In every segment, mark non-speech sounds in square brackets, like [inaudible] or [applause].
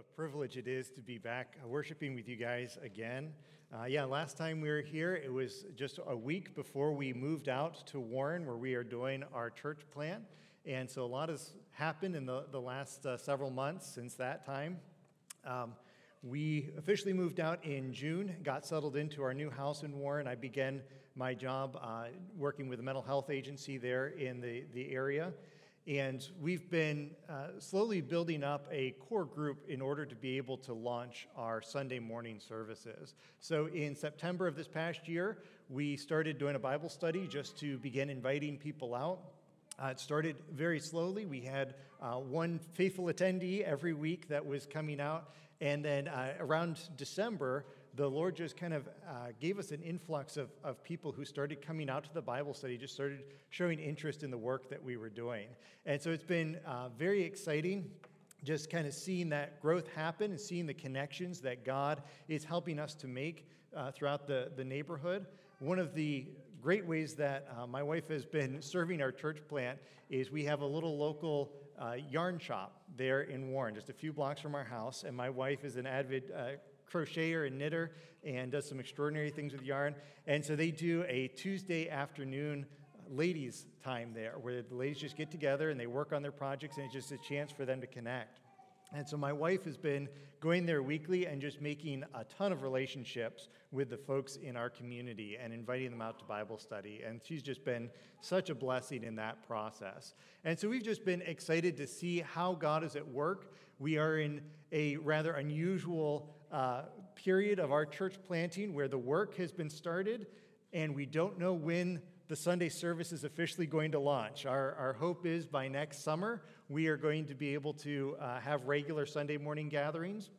a privilege it is to be back uh, worshiping with you guys again. Uh, yeah, last time we were here, it was just a week before we moved out to Warren, where we are doing our church plant. And so a lot has happened in the, the last uh, several months since that time. Um, we officially moved out in June, got settled into our new house in Warren. I began my job uh, working with a mental health agency there in the, the area. And we've been uh, slowly building up a core group in order to be able to launch our Sunday morning services. So, in September of this past year, we started doing a Bible study just to begin inviting people out. Uh, it started very slowly. We had uh, one faithful attendee every week that was coming out. And then uh, around December, the Lord just kind of uh, gave us an influx of, of people who started coming out to the Bible study, just started showing interest in the work that we were doing. And so it's been uh, very exciting just kind of seeing that growth happen and seeing the connections that God is helping us to make uh, throughout the, the neighborhood. One of the great ways that uh, my wife has been [laughs] serving our church plant is we have a little local uh, yarn shop there in Warren, just a few blocks from our house. And my wife is an avid uh, crocheter and knitter and does some extraordinary things with yarn. And so they do a Tuesday afternoon uh, ladies' time there where the ladies just get together and they work on their projects, and it's just a chance for them to connect. And so my wife has been going there weekly and just making a ton of relationships with the folks in our community and inviting them out to Bible study. And she's just been such a blessing in that process. And so we've just been excited to see how God is at work. We are in a rather unusual uh, period of our church planting where the work has been started and we don't know when the Sunday service is officially going to launch. Our, our hope is by next summer, we are going to be able to uh, have regular Sunday morning gatherings.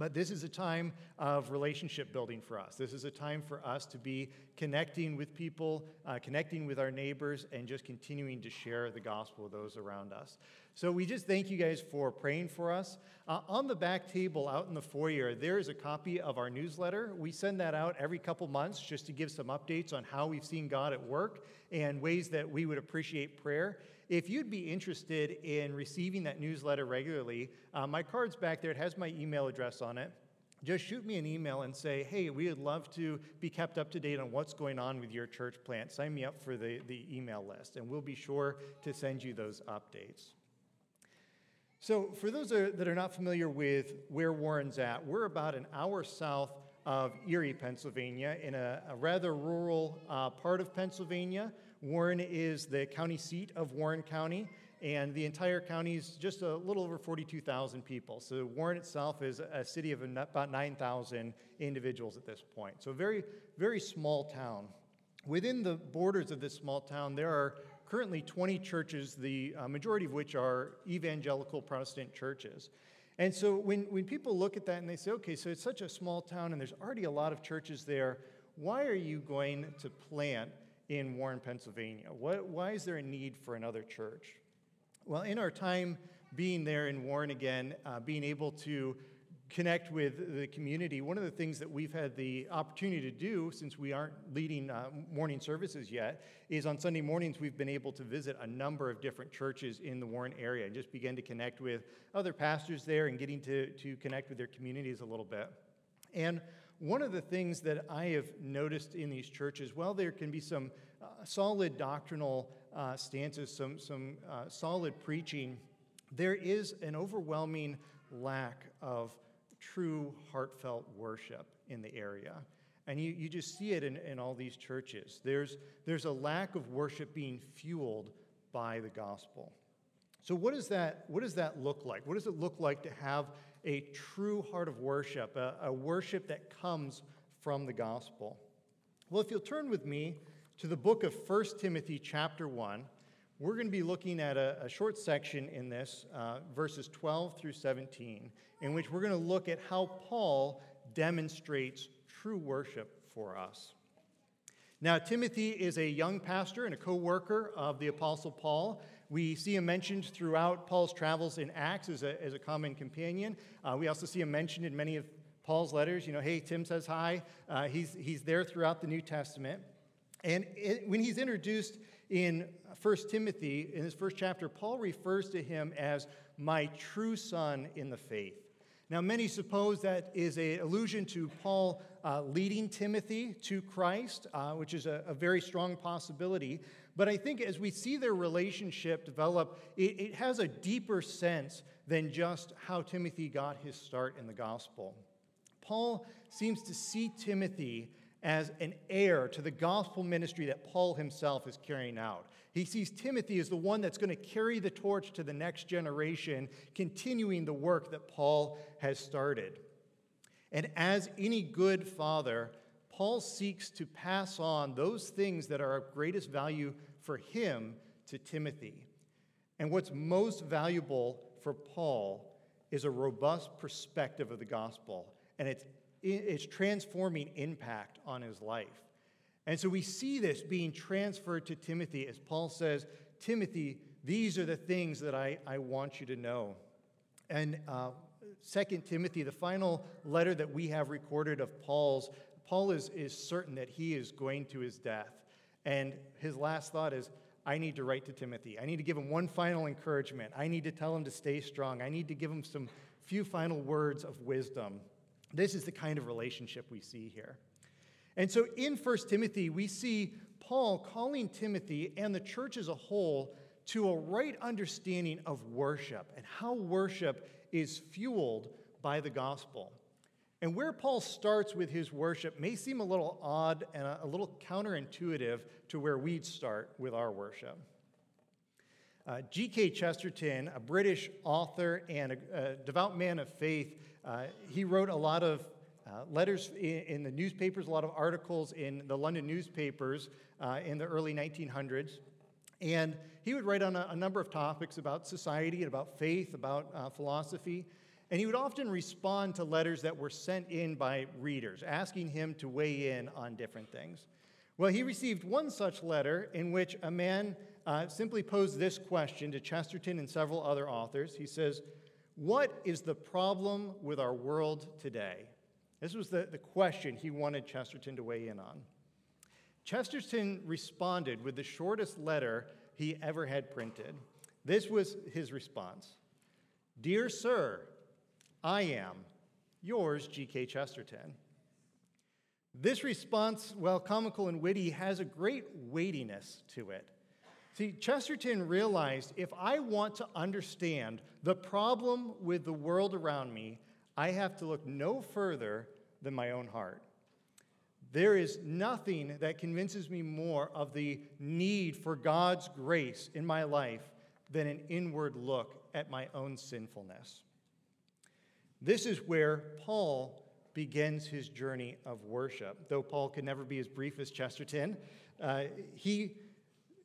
But this is a time of relationship building for us. This is a time for us to be connecting with people, uh, connecting with our neighbors, and just continuing to share the gospel with those around us. So we just thank you guys for praying for us. Uh, on the back table out in the foyer, there is a copy of our newsletter. We send that out every couple months just to give some updates on how we've seen God at work and ways that we would appreciate prayer. If you'd be interested in receiving that newsletter regularly, uh, my card's back there. It has my email address on it just shoot me an email and say, hey, we would love to be kept up to date on what's going on with your church plant. Sign me up for the, the email list, and we'll be sure to send you those updates. So, for those that are not familiar with where Warren's at, we're about an hour south of Erie, Pennsylvania, in a, a rather rural uh, part of Pennsylvania. Warren is the county seat of Warren County, and the entire county is just a little over 42,000 people. So, Warren itself is a city of about 9,000 individuals at this point. So, very, very small town. Within the borders of this small town, there are currently 20 churches, the uh, majority of which are evangelical Protestant churches. And so when, when people look at that and they say, okay, so it's such a small town and there's already a lot of churches there, why are you going to plant in Warren, Pennsylvania? What, why is there a need for another church? Well, in our time being there in Warren again, uh, being able to connect with the community. One of the things that we've had the opportunity to do, since we aren't leading uh, morning services yet, is on Sunday mornings we've been able to visit a number of different churches in the Warren area and just begin to connect with other pastors there and getting to, to connect with their communities a little bit. And one of the things that I have noticed in these churches, while there can be some uh, solid doctrinal uh, stances, some, some uh, solid preaching, there is an overwhelming lack of true heartfelt worship in the area. And you, you just see it in, in all these churches. There's, there's a lack of worship being fueled by the gospel. So, what does, that, what does that look like? What does it look like to have a true heart of worship, a, a worship that comes from the gospel? Well, if you'll turn with me to the book of 1 Timothy, chapter 1, we're going to be looking at a, a short section in this, uh, verses 12 through 17, in which we're going to look at how Paul demonstrates true worship for us. Now, Timothy is a young pastor and a co worker of the Apostle Paul. We see him mentioned throughout Paul's travels in Acts as a, as a common companion. Uh, we also see him mentioned in many of Paul's letters. You know, hey, Tim says hi. Uh, he's, he's there throughout the New Testament. And it, when he's introduced in 1 Timothy, in his first chapter, Paul refers to him as my true son in the faith. Now, many suppose that is an allusion to Paul uh, leading Timothy to Christ, uh, which is a, a, very strong possibility. But I think as we see their relationship develop, it, it has a deeper sense than just how Timothy got his start in the gospel. Paul seems to see Timothy as an heir to the gospel ministry that Paul himself is carrying out. He sees Timothy as the one that's going to carry the torch to the next generation, continuing the work that Paul has started. And as any good father, Paul seeks to pass on those things that are of greatest value for him to Timothy. And what's most valuable for Paul is a robust perspective of the gospel and its, its transforming impact on his life. And so we see this being transferred to Timothy as Paul says, Timothy, these are the things that I, I want you to know. And uh, 2 Timothy, the final letter that we have recorded of Paul's, Paul is, is certain that he is going to his death. And his last thought is, I need to write to Timothy. I need to give him one final encouragement. I need to tell him to stay strong. I need to give him some few final words of wisdom. This is the kind of relationship we see here. And so in 1 Timothy, we see Paul calling Timothy and the church as a whole to a right understanding of worship and how worship is fueled by the gospel. And where Paul starts with his worship may seem a little odd and a, little counterintuitive to where we'd start with our worship. Uh, G.K. Chesterton, a British author and a, a devout man of faith, uh, he wrote a lot of uh, letters in, in, the newspapers, a lot of articles in the London newspapers uh, in the early 1900s. And he would write on a, a, number of topics about society and about faith, about uh, philosophy. And he would often respond to letters that were sent in by readers, asking him to weigh in on different things. Well, he received one such letter in which a man uh, simply posed this question to Chesterton and several other authors. He says, What is the problem with our world today? This was the, the question he wanted Chesterton to weigh in on. Chesterton responded with the shortest letter he ever had printed. This was his response Dear Sir, I am yours, G.K. Chesterton. This response, while comical and witty, has a great weightiness to it. See, Chesterton realized if I want to understand the problem with the world around me, I have to look no further than my own heart. There is nothing that convinces me more of the need for God's grace in my life than an inward look at my own sinfulness. This is where Paul begins his journey of worship. Though Paul could never be as brief as Chesterton, uh, he,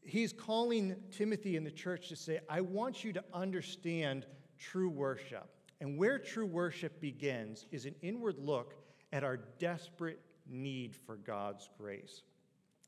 he's calling Timothy and the church to say, I want you to understand true worship. And where true worship begins is an inward look at our desperate need for God's grace.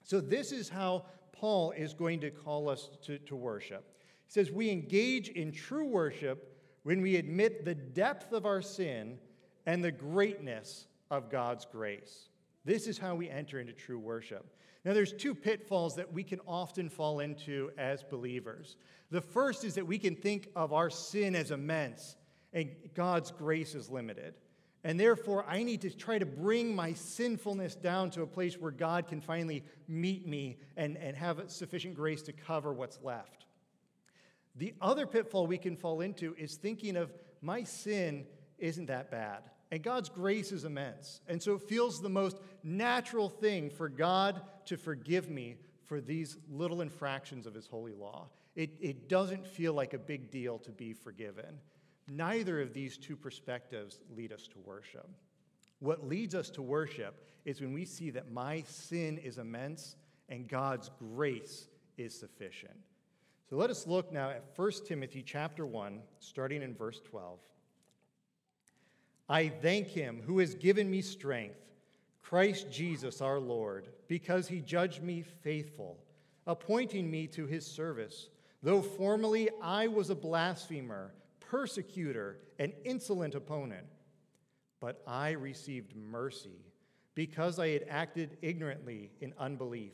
So, this is how Paul is going to call us to, to worship. He says, We engage in true worship when we admit the depth of our sin and the greatness of God's grace. This is how we enter into true worship. Now, there's two pitfalls that we can often fall into as believers. The first is that we can think of our sin as immense and God's grace is limited. And therefore, I need to try to bring my sinfulness down to a place where God can finally meet me and, and have sufficient grace to cover what's left. The other pitfall we can fall into is thinking of my sin isn't that bad. And God's grace is immense. And so it feels the most natural thing for God to forgive me for these little infractions of his holy law. It, it doesn't feel like a big deal to be forgiven. Neither of these two perspectives lead us to worship. What leads us to worship is when we see that my sin is immense and God's grace is sufficient. So let us look now at 1 Timothy chapter 1, starting in verse 12. I thank him who has given me strength, Christ Jesus our Lord, because he judged me faithful, appointing me to his service. Though formerly I was a blasphemer, persecutor, and insolent opponent, but I received mercy because I had acted ignorantly in unbelief.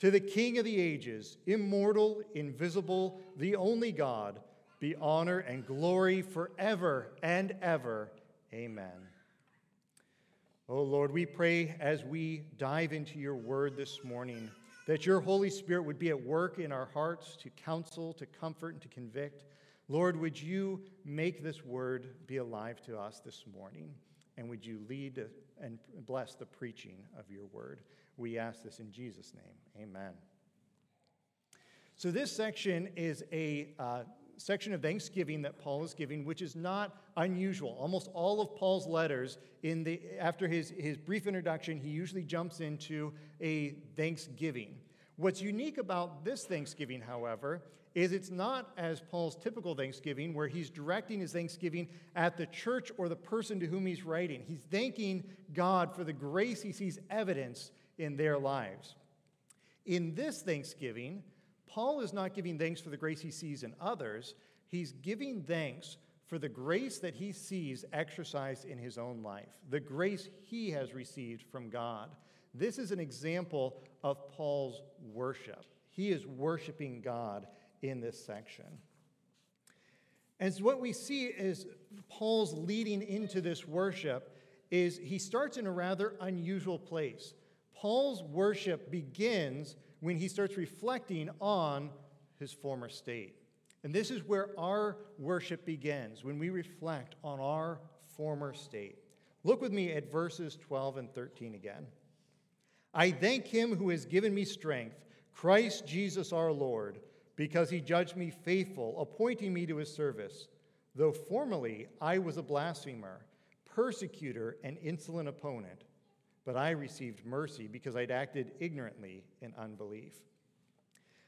To the King of the ages, immortal, invisible, the only God, be honor and glory forever and ever. Amen. Oh Lord, we pray as we dive into your word this morning that your Holy Spirit would be at work in our hearts to counsel, to comfort, and to convict. Lord, would you make this word be alive to us this morning? And would you lead and bless the preaching of your word? We ask this in Jesus' name. Amen. So, this section is a uh, section of thanksgiving that Paul is giving, which is not unusual. Almost all of Paul's letters, in the, after his, his brief introduction, he usually jumps into a thanksgiving. What's unique about this Thanksgiving, however, is it's not as Paul's typical Thanksgiving, where he's directing his Thanksgiving at the church or the person to whom he's writing. He's thanking God for the grace he sees evidence in their lives. In this Thanksgiving, Paul is not giving thanks for the grace he sees in others, he's giving thanks for the grace that he sees exercised in his own life, the grace he has received from God. This is an example of Paul's worship. He is worshiping God in this section. And so what we see is Paul's leading into this worship is he starts in a rather unusual place. Paul's worship begins when he starts reflecting on his former state. And this is where our worship begins, when we reflect on our former state. Look with me at verses 12 and 13 again. I thank him who has given me strength, Christ Jesus our Lord, because he judged me faithful, appointing me to his service. Though formerly I was a blasphemer, persecutor, and insolent opponent but I received mercy because I'd acted ignorantly in unbelief.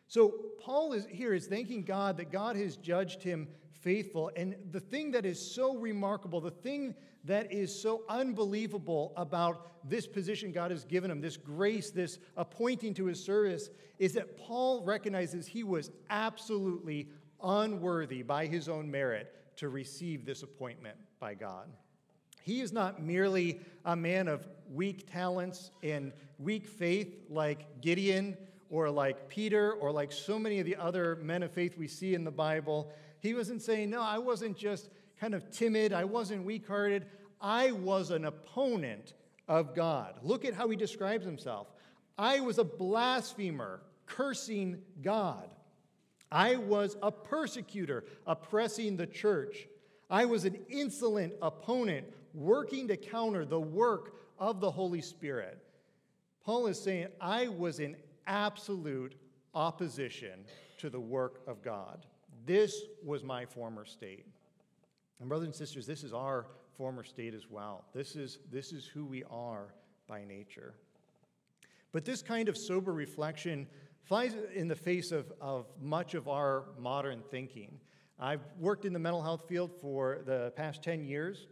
So Paul is here is thanking God that God has judged him faithful. And the thing that is so remarkable, the thing that is so unbelievable about this position God has given him, this grace, this appointing to his service, is that Paul recognizes he was absolutely unworthy by his own merit to receive this appointment by God. He is not merely a man of weak talents and weak faith like Gideon or like Peter or like so many of the other men of faith we see in the Bible. He wasn't saying, No, I wasn't just kind of timid, I wasn't weak hearted. I was an opponent of God. Look at how he describes himself. I was a blasphemer, cursing God. I was a persecutor, oppressing the church. I was an insolent opponent, working to counter the work of the Holy Spirit. Paul is saying, I was in absolute opposition to the work of God. This was my former state. And, brothers and sisters, this is our former state as well. This is, this is who we are by nature. But this kind of sober reflection flies in the face of, of much of our modern thinking. I've worked in the mental health field for the past 10 years,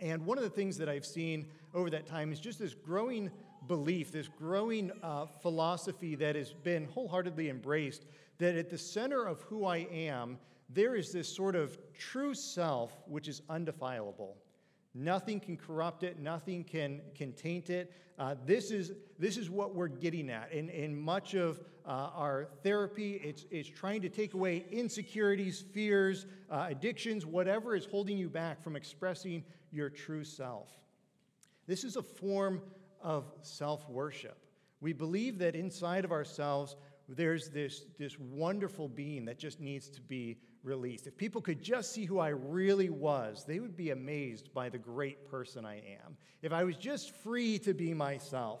and one of the things that I've seen over that time is just this growing belief, this growing uh, philosophy that has been wholeheartedly embraced that at the center of who I am, there is this sort of true self which is undefilable. Nothing can corrupt it, nothing can, can taint it. Uh, this, is, this is what we're getting at. In, in much of uh, our therapy, it's, it's trying to take away insecurities, fears, uh, addictions, whatever is holding you back from expressing your true self. This is a form of self worship. We believe that inside of ourselves, there's this, this wonderful being that just needs to be released. If people could just see who I really was, they would be amazed by the great person I am. If I was just free to be myself,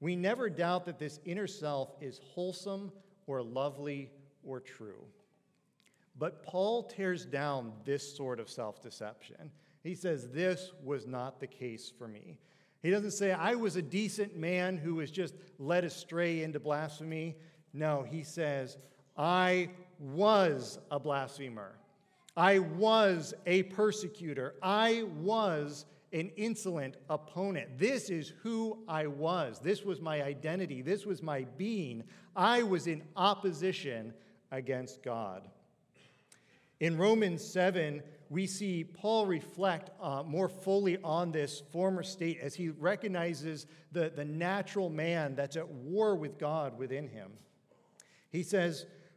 we never doubt that this inner self is wholesome or lovely or true. But Paul tears down this sort of self deception. He says, This was not the case for me. He doesn't say, I was a decent man who was just led astray into blasphemy. No, he says, I was a blasphemer. I was a persecutor. I was an insolent opponent. This is who I was. This was my identity. This was my being. I was in opposition against God. In Romans 7, we see Paul reflect uh, more fully on this former state as he recognizes the, the natural man that's at war with God within him. He says,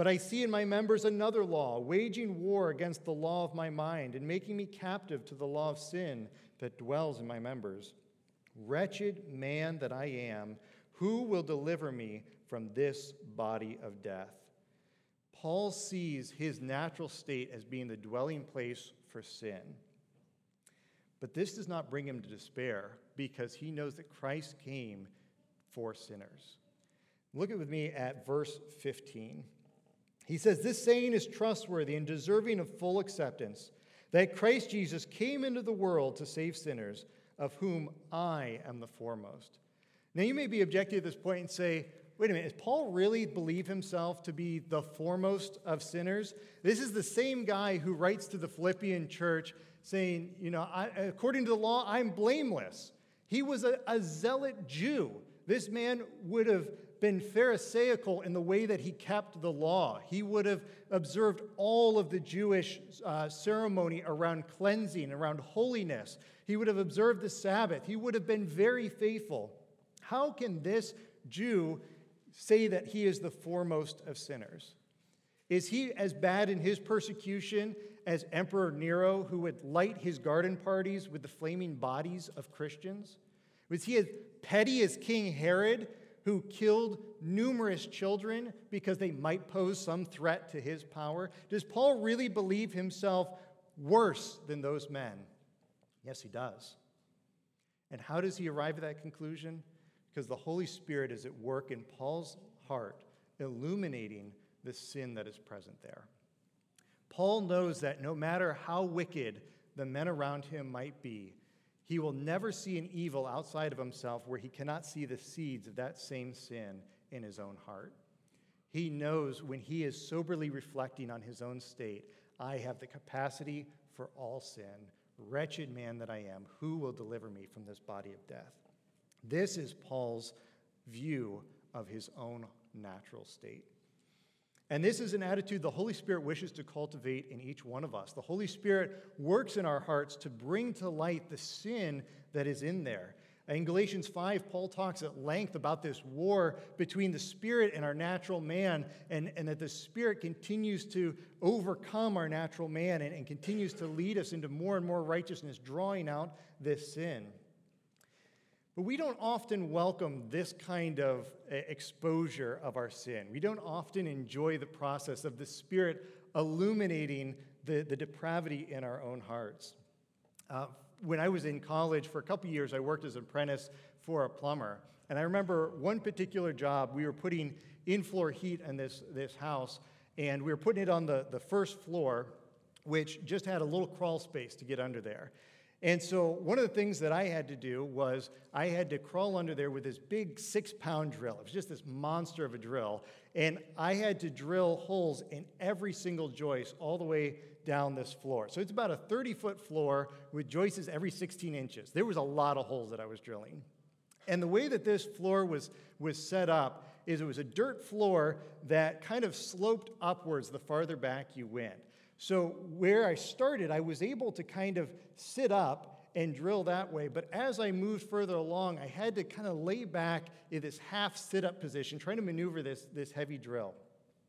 but I see in my members another law, waging war against the law of my mind and making me captive to the law of sin that dwells in my members. Wretched man that I am, who will deliver me from this body of death? Paul sees his natural state as being the dwelling place for sin. But this does not bring him to despair because he knows that Christ came for sinners. Look at with me at verse 15. He says, This saying is trustworthy and deserving of full acceptance that Christ Jesus came into the world to save sinners, of whom I am the foremost. Now, you may be objecting at this point and say, wait a minute, does Paul really believe himself to be the foremost of sinners? This is the same guy who writes to the Philippian church saying, you know, I, according to the law, I'm blameless. He was a, a zealot Jew. This man would have been Pharisaical in the way that he kept the law. He would have observed all of the Jewish uh, ceremony around cleansing, around holiness. He would have observed the Sabbath. He would have been very faithful. How can this Jew say that he is the foremost of sinners? Is he as bad in his persecution as Emperor Nero, who would light his garden parties with the flaming bodies of Christians? Was he as petty as King Herod, who killed numerous children because they might pose some threat to his power? Does Paul really believe himself worse than those men? Yes, he does. And how does he arrive at that conclusion? because the Holy Spirit is at work in Paul's heart, illuminating the sin that is present there. Paul knows that no matter how wicked the men around him might be, he will never see an evil outside of himself where he cannot see the seeds of that same sin in his own heart. He knows when he is soberly reflecting on his own state, I have the capacity for all sin. Wretched man that I am, who will deliver me from this body of death? This is Paul's view of his own natural state. And this is an attitude the Holy Spirit wishes to cultivate in each one of us. The Holy Spirit works in our hearts to bring to light the sin that is in there. In Galatians 5, Paul talks at length about this war between the Spirit and our natural man, and, and that the Spirit continues to overcome our natural man and, and continues to lead us into more and more righteousness, drawing out this sin. But we don't often welcome this kind of uh, exposure of our sin. We don't often enjoy the process of the Spirit illuminating the, the depravity in our own hearts. Uh, when I was in college for a couple years, I worked as an apprentice for a plumber. And I remember one particular job, we were putting in floor heat in this, this house, and we were putting it on the, the first floor, which just had a little crawl space to get under there. And so, one of the things that I had to do was I had to crawl under there with this big six pound drill. It was just this monster of a drill. And I had to drill holes in every single joist all the way down this floor. So, it's about a 30 foot floor with joists every 16 inches. There was a lot of holes that I was drilling. And the way that this floor was, was set up is it was a dirt floor that kind of sloped upwards the farther back you went. So, where I started, I was able to kind of sit up and drill that way. But as I moved further along, I had to kind of lay back in this half sit up position, trying to maneuver this, this heavy drill.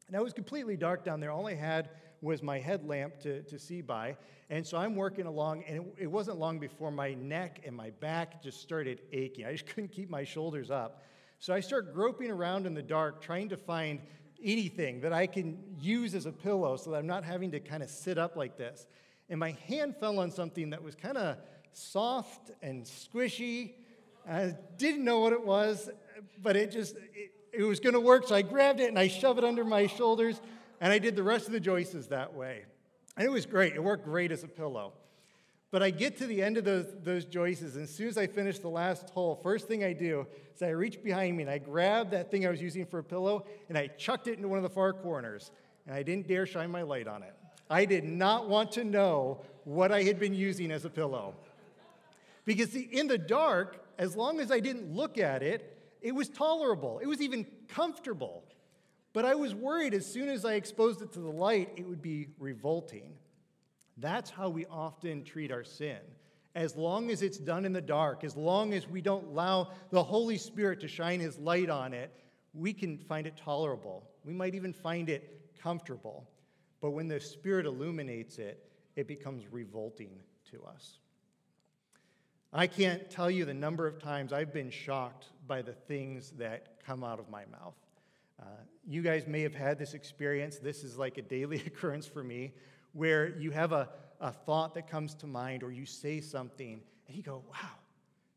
And it was completely dark down there. All I had was my headlamp to, to see by. And so I'm working along, and it, it wasn't long before my neck and my back just started aching. I just couldn't keep my shoulders up. So I start groping around in the dark, trying to find anything that I can use as a pillow so that I'm not having to kind of sit up like this. And my hand fell on something that was kind of soft and squishy. I didn't know what it was, but it just, it, it was going to work. So I grabbed it and I shoved it under my shoulders, and I did the rest of the joists that way. And it was great. It worked great as a pillow. But I get to the end of those, those joists, and as soon as I finish the last hole, first thing I do is I reach behind me and I grab that thing I was using for a pillow and I chucked it into one of the far corners. And I didn't dare shine my light on it. I did not want to know what I had been using as a pillow. Because see, in the dark, as long as I didn't look at it, it was tolerable. It was even comfortable. But I was worried as soon as I exposed it to the light, it would be revolting. That's how we often treat our sin. As long as it's done in the dark, as long as we don't allow the Holy Spirit to shine His light on it, we can find it tolerable. We might even find it comfortable. But when the Spirit illuminates it, it becomes revolting to us. I can't tell you the number of times I've been shocked by the things that come out of my mouth. Uh, you guys may have had this experience. This is like a daily [laughs] occurrence for me where you have a, a thought that comes to mind or you say something and you go, wow,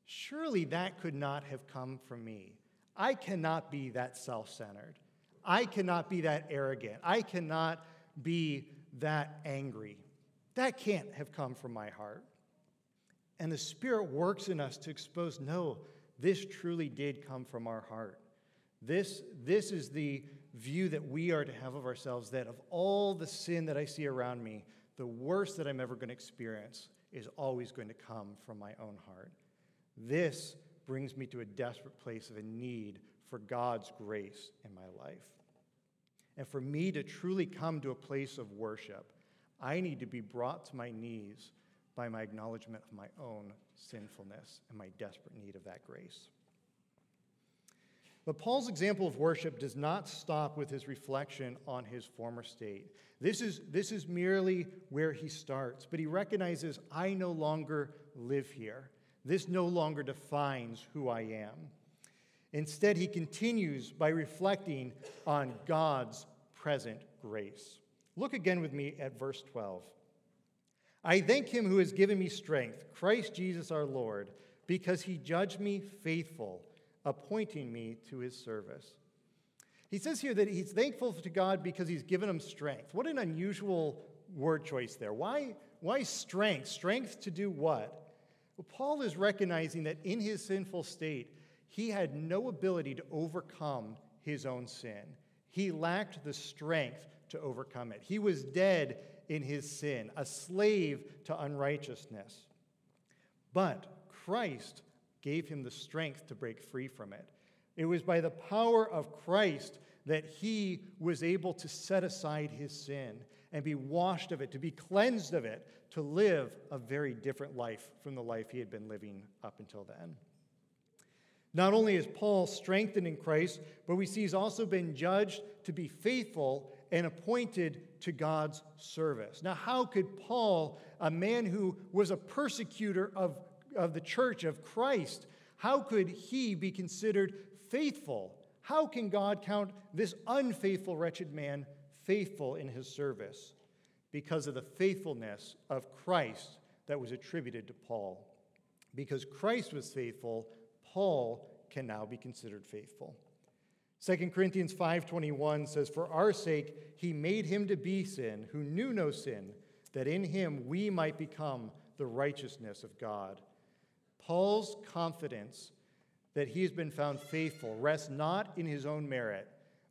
surely that could not have come from me. I cannot be that self centered. I cannot be that arrogant. I cannot be that angry. That can't have come from my heart. And the Spirit works in us to expose no, this truly did come from our heart. This, this is the view that we are to have of ourselves that of all the sin that I see around me, the worst that I'm ever going to experience is always going to come from my own heart. This brings me to a desperate place of a need for God's grace in my life. And for me to truly come to a place of worship, I need to be brought to my knees by my acknowledgement of my own sinfulness and my desperate need of that grace. But Paul's example of worship does not stop with his reflection on his former state. This is, this is merely where he starts, but he recognizes, I no longer live here. This no longer defines who I am. Instead, he continues by reflecting on God's present grace. Look again with me at verse 12. I thank him who has given me strength, Christ Jesus our Lord, because he judged me faithful appointing me to his service. He says here that he's thankful to God because he's given him strength. What an unusual word choice there. Why, why strength? Strength to do what? Well, Paul is recognizing that in his sinful state, he had no ability to overcome his own sin. He lacked the strength to overcome it. He was dead in his sin, a slave to unrighteousness. But Christ gave him the strength to break free from it. It was by the power of Christ that he was able to set aside his sin and be washed of it, to be cleansed of it, to live a very different life from the life he had been living up until then. Not only is Paul strengthened in Christ, but we see he's also been judged to be faithful and appointed to God's service. Now, how could Paul, a man who was a persecutor of of the church of Christ, how could he be considered faithful? How can God count this unfaithful, wretched man faithful in his service? Because of the faithfulness of Christ that was attributed to Paul. Because Christ was faithful, Paul can now be considered faithful. 2 Corinthians 5:21 says for our sake he made him to be sin who knew no sin that in him we might become the righteousness of God. Paul's confidence that he has been found faithful rests not in his own merit,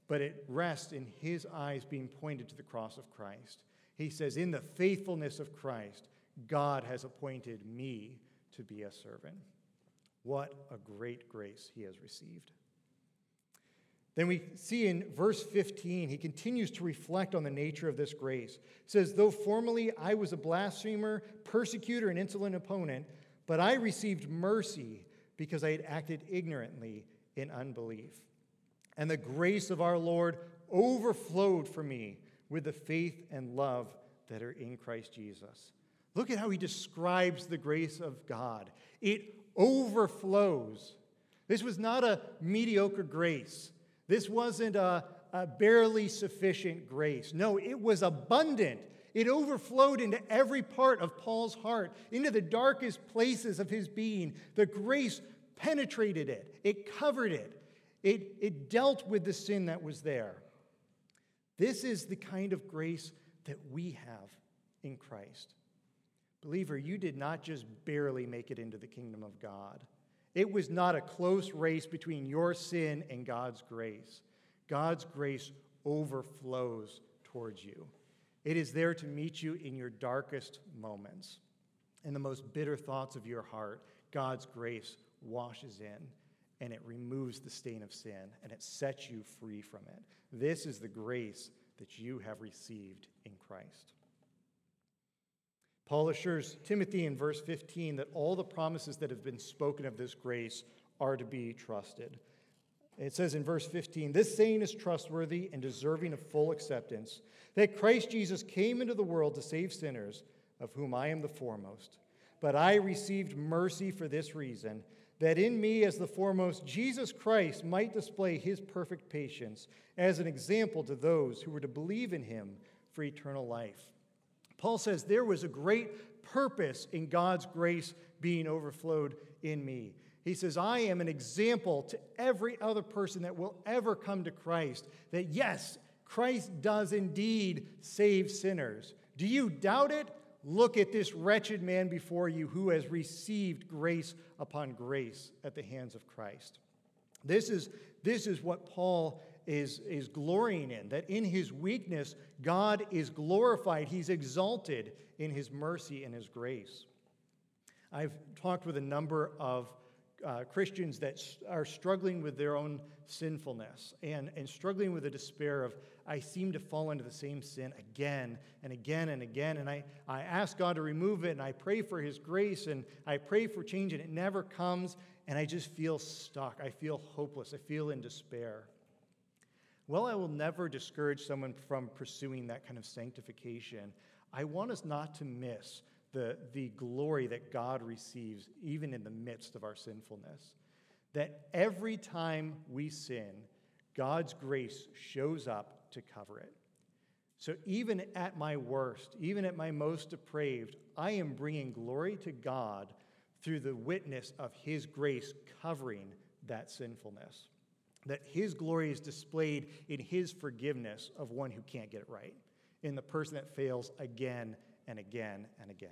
but it rests in his eyes being pointed to the cross of Christ. He says, In the faithfulness of Christ, God has appointed me to be a servant. What a great grace he has received. Then we see in verse 15, he continues to reflect on the nature of this grace. Says, Though formerly I was a blasphemer, persecutor, and insolent opponent, but I received mercy because I had acted ignorantly in unbelief. And the grace of our Lord overflowed for me with the faith and love that are in Christ Jesus. Look at how he describes the grace of God. It overflows. This was not a mediocre grace. This wasn't a, a barely sufficient grace. No, it was abundant. It overflowed into every part of Paul's heart, into the darkest places of his being. The grace penetrated it, it covered it, it, it dealt with the sin that was there. This is the kind of grace that we have in Christ. Believer, you did not just barely make it into the kingdom of God. It was not a close race between your sin and God's grace. God's grace overflows towards you. It is there to meet you in your darkest moments. In the most bitter thoughts of your heart, God's grace washes in and it removes the stain of sin and it sets you free from it. This is the grace that you have received in Christ. Paul assures Timothy in verse 15 that all the promises that have been spoken of this grace are to be trusted. It says in verse 15, This saying is trustworthy and deserving of full acceptance that Christ Jesus came into the world to save sinners, of whom I am the foremost. But I received mercy for this reason, that in me, as the foremost, Jesus Christ might display his perfect patience as an example to those who were to believe in him for eternal life. Paul says there was a great purpose in God's grace being overflowed in me. He says, I am an example to every other person that will ever come to Christ that yes, Christ does indeed save sinners. Do you doubt it? Look at this wretched man before you who has received grace upon grace at the hands of Christ. This is, this is what Paul is, is glorying in, that in his weakness, God is glorified. He's exalted in his mercy and his grace. I've talked with a number of uh, Christians that are struggling with their own sinfulness and, and struggling with the despair of, I seem to fall into the same sin again and again and again. And I, I ask God to remove it and I pray for His grace and I pray for change and it never comes. And I just feel stuck. I feel hopeless. I feel in despair. Well, I will never discourage someone from pursuing that kind of sanctification. I want us not to miss the, the glory that God receives, even in the midst of our sinfulness. That every time we sin, God's grace shows up to cover it. So even at my worst, even at my most depraved, I am bringing glory to God through the witness of His grace covering that sinfulness that his glory is displayed in his forgiveness of one who can't get it right, in the person that fails again and again and again.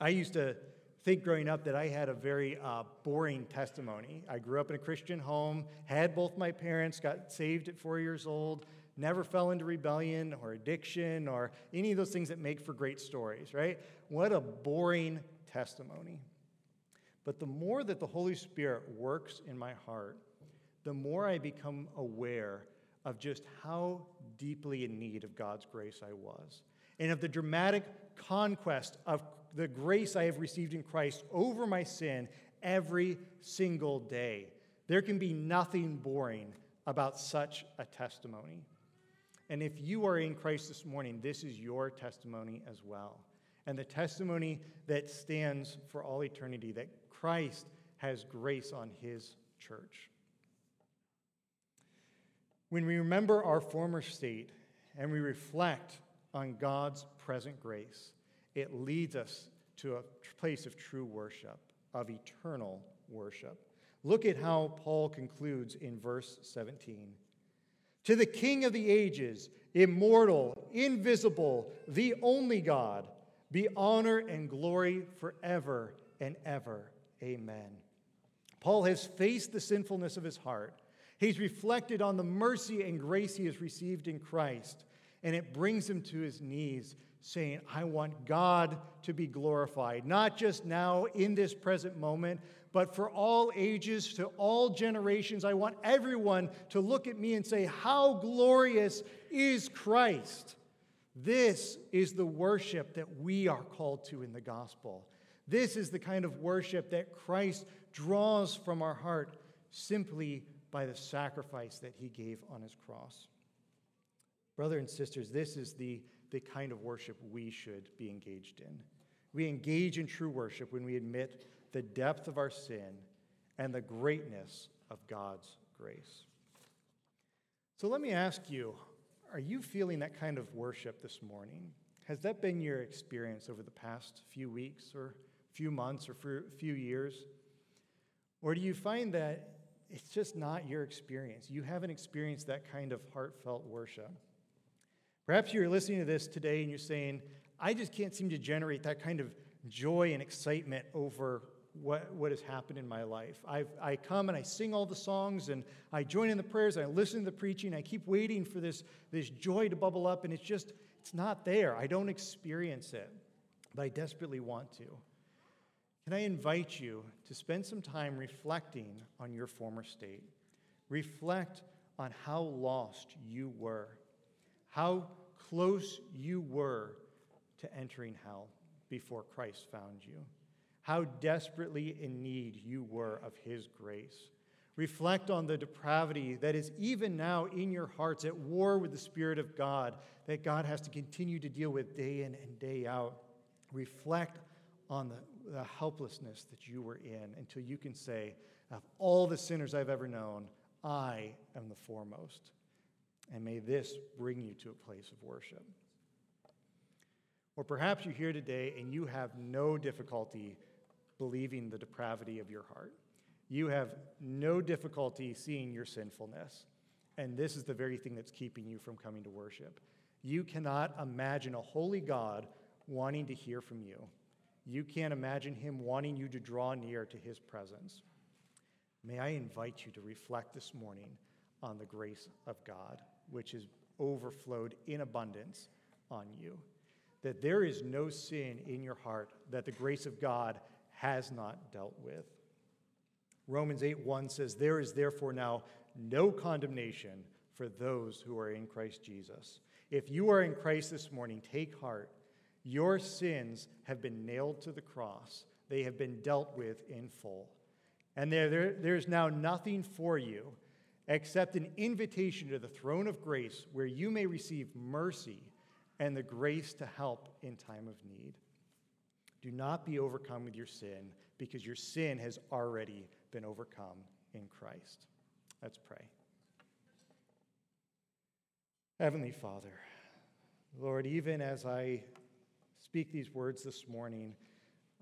I used to think growing up that I had a very uh, boring testimony. I grew up in a Christian home, had both my parents, got saved at four years old, never fell into rebellion or addiction or any of those things that make for great stories, right? What a boring testimony. But the more that the Holy Spirit works in my heart, the more I become aware of just how deeply in need of God's grace I was, and of the dramatic conquest of the grace I have received in Christ over my sin every single day. There can be nothing boring about such a testimony. And if you are in Christ this morning, this is your testimony as well. And the testimony that stands for all eternity that Christ has grace on his church. When we remember our former state and we reflect on God's present grace, it leads us to a place of true worship, of eternal worship. Look at how Paul concludes in verse 17. To the King of the ages, immortal, invisible, the only God, be honor and glory forever and ever. Amen. Paul has faced the sinfulness of his heart He's reflected on the mercy and grace he has received in Christ, and it brings him to his knees, saying, I want God to be glorified, not just now in this present moment, but for all ages, to all generations. I want everyone to look at me and say, How glorious is Christ! This is the worship that we are called to in the gospel. This is the kind of worship that Christ draws from our heart simply by the sacrifice that he gave on his cross. Brothers and sisters, this is the, the kind of worship we should be engaged in. We engage in true worship when we admit the depth of our sin and the greatness of God's grace. So let me ask you are you feeling that kind of worship this morning? Has that been your experience over the past few weeks or few months or few years? Or do you find that it's just not your experience? You haven't experienced that kind of heartfelt worship. Perhaps you're listening to this today and you're saying, I just can't seem to generate that kind of joy and excitement over what, what has happened in my life. i I come and I sing all the songs and I join in the prayers, I listen to the preaching, I keep waiting for this, this joy to bubble up, and it's just, it's not there. I don't experience it, but I desperately want to. Can I invite you to spend some time reflecting on your former state? Reflect on how lost you were, how close you were to entering hell before Christ found you, how desperately in need you were of His grace. Reflect on the depravity that is even now in your hearts at war with the Spirit of God, that God has to continue to deal with day in and day out. Reflect on the, the helplessness that you were in until you can say, Of all the sinners I've ever known, I am the foremost. And may this bring you to a place of worship. Or perhaps you're here today and you have no difficulty believing the depravity of your heart. You have no difficulty seeing your sinfulness. And this is the very thing that's keeping you from coming to worship. You cannot imagine a holy God wanting to hear from you. You can't imagine him wanting you to draw near to his presence. May I invite you to reflect this morning on the grace of God, which is overflowed in abundance on you that there is no sin in your heart that the grace of God has not dealt with. Romans 8 1 says, There is therefore now no condemnation for those who are in Christ Jesus. If you are in Christ this morning, take heart. Your sins have been nailed to the cross, they have been dealt with in full. And there, there, there's now nothing for you except an invitation to the throne of grace where you may receive mercy and the grace to help in time of need. Do not be overcome with your sin because your sin has already been overcome in Christ. Let's pray. Heavenly Father, Lord, even as I speak these words this morning,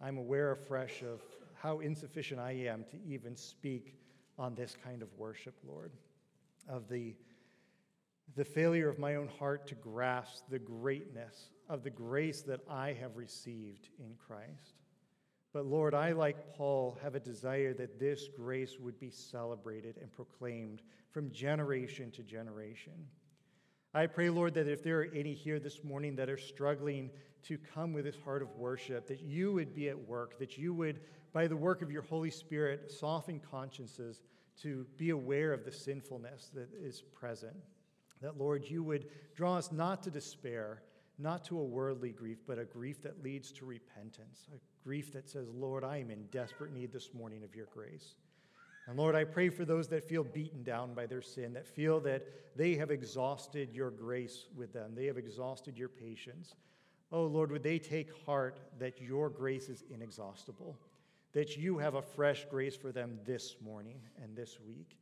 I'm aware afresh of how insufficient I am to even speak on this kind of worship, Lord, of the the failure of my own heart to grasp the greatness of the grace that I have received in Christ. But Lord, I, like Paul, have a desire that this grace would be celebrated and proclaimed from generation to generation. I pray, Lord, that if there are any here this morning that are struggling to come with this heart of worship, that you would be at work, that you would, by the work of your Holy Spirit, soften consciences to be aware of the sinfulness that is present. That, Lord, you would draw us not to despair, not to a worldly grief, but a grief that leads to repentance, a grief that says, Lord, I am in desperate need this morning of your grace. And Lord, I pray for those that feel beaten down by their sin, that feel that they have exhausted your grace with them, they have exhausted your patience. Oh, Lord, would they take heart that your grace is inexhaustible, that you have a fresh grace for them this morning and this week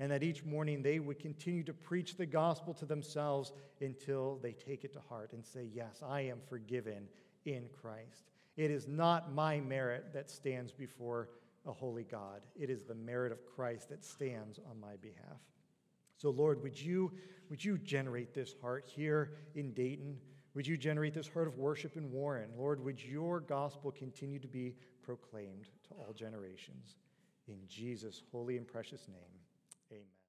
and that each morning they would continue to preach the gospel to themselves until they take it to heart and say, Yes, I am forgiven in Christ. It is not my merit that stands before a holy God, it is the merit of Christ that stands on my behalf. So, Lord, would you, would you generate this heart here in Dayton? Would you generate this heart of worship in Warren? Lord, would your gospel continue to be proclaimed to all generations? In Jesus' holy and precious name. Amen.